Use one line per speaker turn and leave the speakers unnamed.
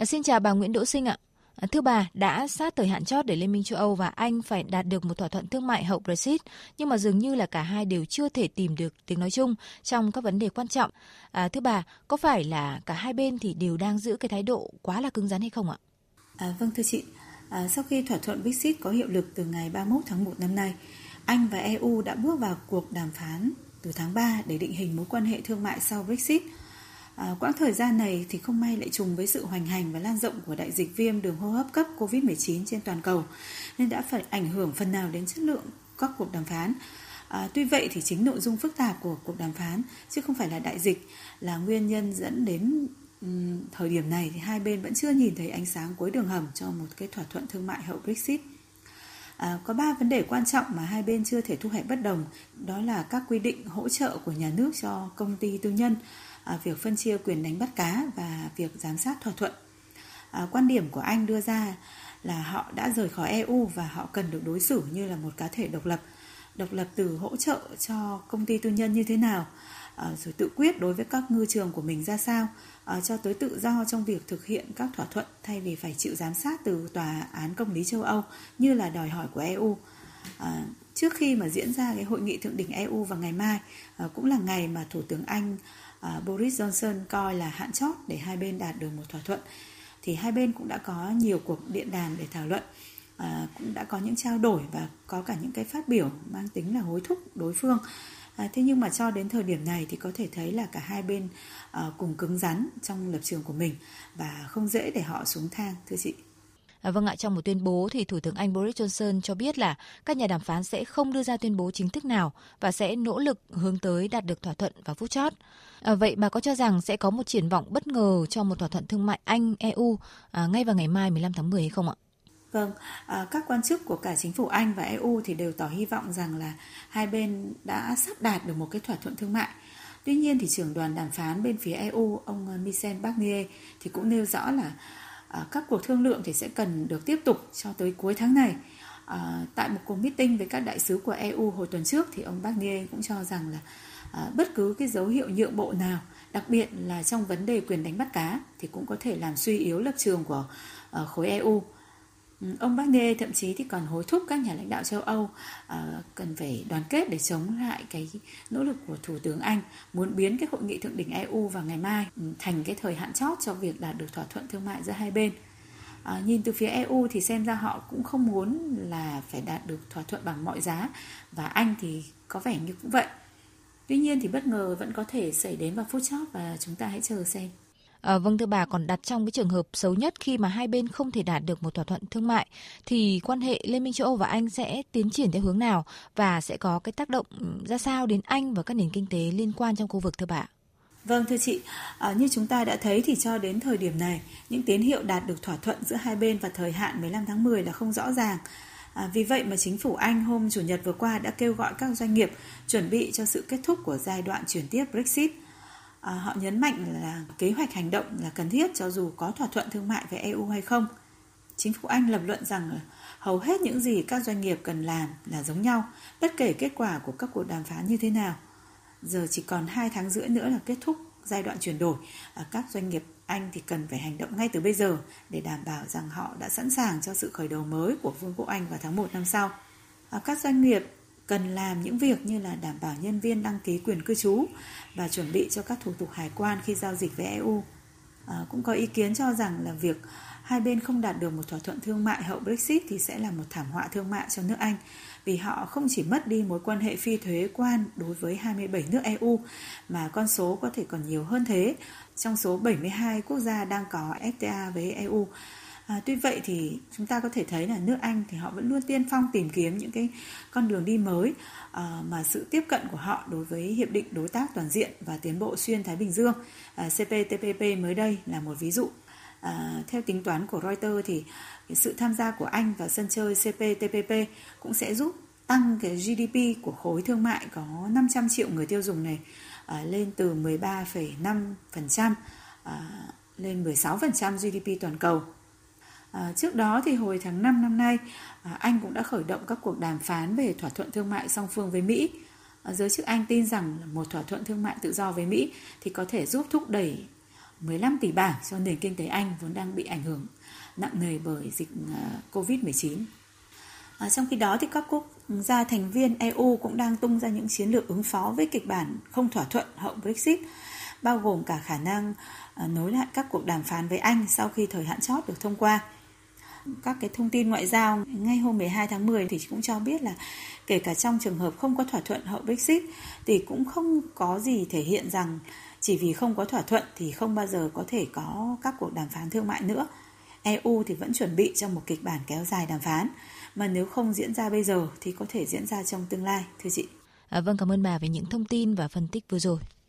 À, xin chào bà Nguyễn Đỗ Sinh ạ. À, thưa bà, đã sát thời hạn chót để Liên minh châu Âu và Anh phải đạt được một thỏa thuận thương mại hậu Brexit, nhưng mà dường như là cả hai đều chưa thể tìm được tiếng nói chung trong các vấn đề quan trọng. À, thưa bà, có phải là cả hai bên thì đều đang giữ cái thái độ quá là cứng rắn hay không ạ?
À, vâng thưa chị, à, sau khi thỏa thuận Brexit có hiệu lực từ ngày 31 tháng 1 năm nay, Anh và EU đã bước vào cuộc đàm phán từ tháng 3 để định hình mối quan hệ thương mại sau Brexit – À, quãng thời gian này thì không may lại trùng với sự hoành hành và lan rộng của đại dịch viêm đường hô hấp cấp COVID-19 trên toàn cầu nên đã phải ảnh hưởng phần nào đến chất lượng các cuộc đàm phán. À, tuy vậy thì chính nội dung phức tạp của cuộc đàm phán chứ không phải là đại dịch là nguyên nhân dẫn đến um, thời điểm này thì hai bên vẫn chưa nhìn thấy ánh sáng cuối đường hầm cho một cái thỏa thuận thương mại hậu Brexit. À, có ba vấn đề quan trọng mà hai bên chưa thể thu hẹp bất đồng, đó là các quy định hỗ trợ của nhà nước cho công ty tư nhân, À, việc phân chia quyền đánh bắt cá và việc giám sát thỏa thuận. À, quan điểm của Anh đưa ra là họ đã rời khỏi EU và họ cần được đối xử như là một cá thể độc lập, độc lập từ hỗ trợ cho công ty tư nhân như thế nào, Ờ, rồi tự quyết đối với các ngư trường của mình ra sao, ờ, cho tới tự do trong việc thực hiện các thỏa thuận thay vì phải chịu giám sát từ tòa án công lý châu Âu như là đòi hỏi của EU. À, ờ, trước khi mà diễn ra cái hội nghị thượng đỉnh EU vào ngày mai à, cũng là ngày mà thủ tướng Anh Boris Johnson coi là hạn chót để hai bên đạt được một thỏa thuận. Thì hai bên cũng đã có nhiều cuộc điện đàm để thảo luận à, cũng đã có những trao đổi và có cả những cái phát biểu mang tính là hối thúc đối phương à, thế nhưng mà cho đến thời điểm này thì có thể thấy là cả hai bên à, cùng cứng rắn trong lập trường của mình và không dễ để họ xuống thang thưa chị
À, vâng ạ, trong một tuyên bố thì Thủ tướng Anh Boris Johnson cho biết là các nhà đàm phán sẽ không đưa ra tuyên bố chính thức nào và sẽ nỗ lực hướng tới đạt được thỏa thuận vào phút chót. À, vậy bà có cho rằng sẽ có một triển vọng bất ngờ cho một thỏa thuận thương mại Anh-EU à, ngay vào ngày mai 15 tháng 10 hay không ạ?
Vâng, à, các quan chức của cả chính phủ Anh và EU thì đều tỏ hy vọng rằng là hai bên đã sắp đạt được một cái thỏa thuận thương mại. Tuy nhiên thì trưởng đoàn đàm phán bên phía EU, ông à, Michel Barnier thì cũng nêu rõ là à, các cuộc thương lượng thì sẽ cần được tiếp tục cho tới cuối tháng này. À, tại một cuộc meeting với các đại sứ của EU hồi tuần trước thì ông Barnier cũng cho rằng là à, bất cứ cái dấu hiệu nhượng bộ nào, đặc biệt là trong vấn đề quyền đánh bắt cá thì cũng có thể làm suy yếu lập trường của à, khối EU. Ừ, ông Barnier thậm chí thì còn hối thúc các nhà lãnh đạo châu Âu uh, cần phải đoàn kết để chống lại cái nỗ lực của Thủ tướng Anh muốn biến cái hội nghị thượng đỉnh EU vào ngày mai um, thành cái thời hạn chót cho việc đạt được thỏa thuận thương mại giữa hai bên. À, nhìn từ phía EU thì xem ra họ cũng không muốn là phải đạt được thỏa thuận bằng mọi giá và Anh thì có vẻ như cũng vậy. Tuy nhiên thì bất ngờ vẫn có thể xảy đến vào phút chót và chúng ta hãy chờ xem.
À, vâng thưa bà, còn đặt trong cái trường hợp xấu nhất khi mà hai bên không thể đạt được một thỏa thuận thương mại thì quan hệ Liên minh châu Âu và Anh sẽ tiến triển theo hướng nào và sẽ có cái tác động ừ, ra sao đến Anh và các nền kinh tế liên quan trong khu vực thưa bà?
Vâng thưa chị, à, như chúng ta đã thấy thì cho đến thời điểm này, những tín hiệu đạt được thỏa thuận giữa hai bên và thời hạn 15 tháng 10 là không rõ ràng. À, vì vậy mà chính phủ Anh hôm Chủ nhật vừa qua đã kêu gọi các doanh nghiệp chuẩn bị cho sự kết thúc của giai đoạn chuyển tiếp Brexit. À, họ nhấn mạnh là kế hoạch hành động là cần thiết cho dù có thỏa thuận thương mại với EU hay không. Chính phủ Anh lập luận rằng hầu hết những gì các doanh nghiệp cần làm là giống nhau, bất kể kết quả của các cuộc đàm phán như thế nào. Giờ chỉ còn 2 tháng rưỡi nữa là kết thúc giai đoạn chuyển đổi. À, các doanh nghiệp anh thì cần phải hành động ngay từ bây giờ để đảm bảo rằng họ đã sẵn sàng cho sự khởi đầu mới của Vương quốc Anh vào tháng 1 năm sau. À, các doanh nghiệp cần làm những việc như là đảm bảo nhân viên đăng ký quyền cư trú và chuẩn bị cho các thủ tục hải quan khi giao dịch với EU. À, cũng có ý kiến cho rằng là việc hai bên không đạt được một thỏa thuận thương mại hậu Brexit thì sẽ là một thảm họa thương mại cho nước Anh vì họ không chỉ mất đi mối quan hệ phi thuế quan đối với 27 nước EU mà con số có thể còn nhiều hơn thế trong số 72 quốc gia đang có FTA với EU. À, tuy vậy thì chúng ta có thể thấy là nước Anh thì họ vẫn luôn tiên phong tìm kiếm những cái con đường đi mới à, mà sự tiếp cận của họ đối với hiệp định đối tác toàn diện và tiến bộ xuyên Thái Bình Dương à, CPTPP mới đây là một ví dụ. À, theo tính toán của Reuters thì sự tham gia của Anh vào sân chơi CPTPP cũng sẽ giúp tăng cái GDP của khối thương mại có 500 triệu người tiêu dùng này à, lên từ 13,5% à, lên 16% GDP toàn cầu. À, trước đó thì hồi tháng 5 năm nay, à, Anh cũng đã khởi động các cuộc đàm phán về thỏa thuận thương mại song phương với Mỹ. À, giới chức Anh tin rằng một thỏa thuận thương mại tự do với Mỹ thì có thể giúp thúc đẩy 15 tỷ bảng cho nền kinh tế Anh vốn đang bị ảnh hưởng nặng nề bởi dịch à, Covid-19. À, trong khi đó thì các quốc gia thành viên EU cũng đang tung ra những chiến lược ứng phó với kịch bản không thỏa thuận hậu Brexit, bao gồm cả khả năng à, nối lại các cuộc đàm phán với Anh sau khi thời hạn chót được thông qua. Các cái thông tin ngoại giao ngay hôm 12 tháng 10 thì cũng cho biết là kể cả trong trường hợp không có thỏa thuận hậu Brexit thì cũng không có gì thể hiện rằng chỉ vì không có thỏa thuận thì không bao giờ có thể có các cuộc đàm phán thương mại nữa. EU thì vẫn chuẩn bị cho một kịch bản kéo dài đàm phán mà nếu không diễn ra bây giờ thì có thể diễn ra trong tương lai, thưa chị.
À, vâng, cảm ơn bà về những thông tin và phân tích vừa rồi.